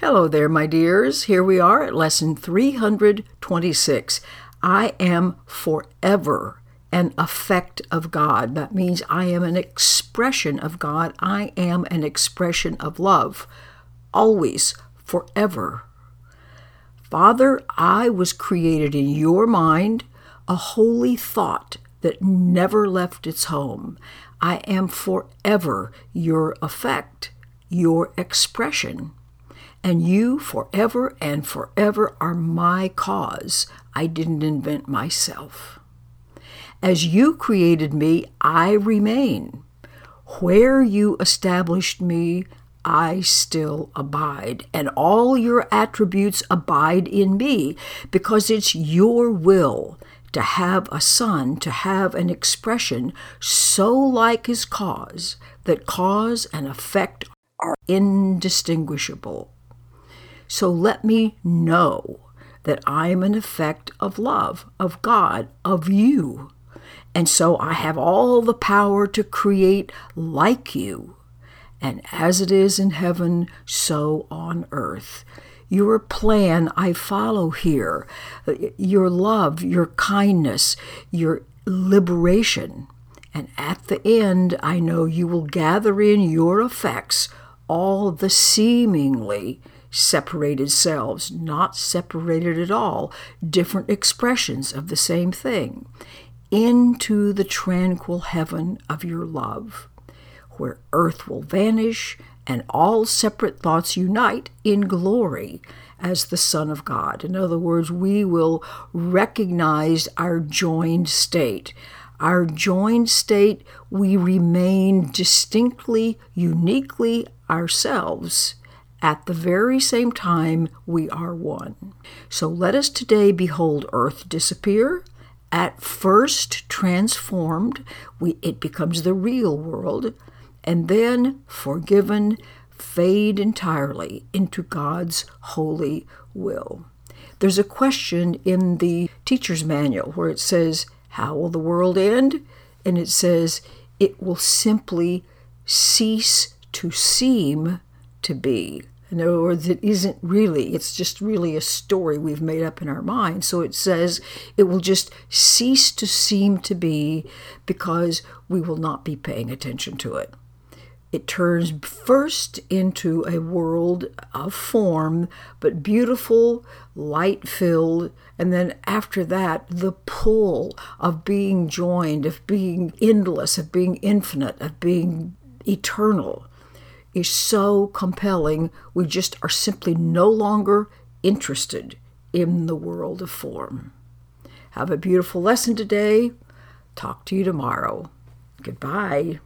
Hello there, my dears. Here we are at lesson 326. I am forever an effect of God. That means I am an expression of God. I am an expression of love. Always, forever. Father, I was created in your mind, a holy thought that never left its home. I am forever your effect, your expression and you forever and forever are my cause. I didn't invent myself. As you created me, I remain. Where you established me, I still abide, and all your attributes abide in me, because it's your will to have a son, to have an expression so like his cause that cause and effect are indistinguishable. So let me know that I am an effect of love, of God, of you. And so I have all the power to create like you. And as it is in heaven, so on earth. Your plan I follow here, your love, your kindness, your liberation. And at the end, I know you will gather in your effects all the seemingly separated selves, not separated at all, different expressions of the same thing, into the tranquil heaven of your love, where earth will vanish and all separate thoughts unite in glory as the Son of God. In other words, we will recognize our joined state. Our joined state, we remain distinctly, uniquely ourselves at the very same time, we are one. So let us today behold earth disappear. At first transformed, we, it becomes the real world, and then forgiven, fade entirely into God's holy will. There's a question in the teacher's manual where it says, How will the world end? And it says, It will simply cease to seem to be. In other words, it isn't really, it's just really a story we've made up in our mind. So it says it will just cease to seem to be because we will not be paying attention to it. It turns first into a world of form, but beautiful, light filled, and then after that, the pull of being joined, of being endless, of being infinite, of being eternal is so compelling, we just are simply no longer interested in the world of form. Have a beautiful lesson today. Talk to you tomorrow. Goodbye.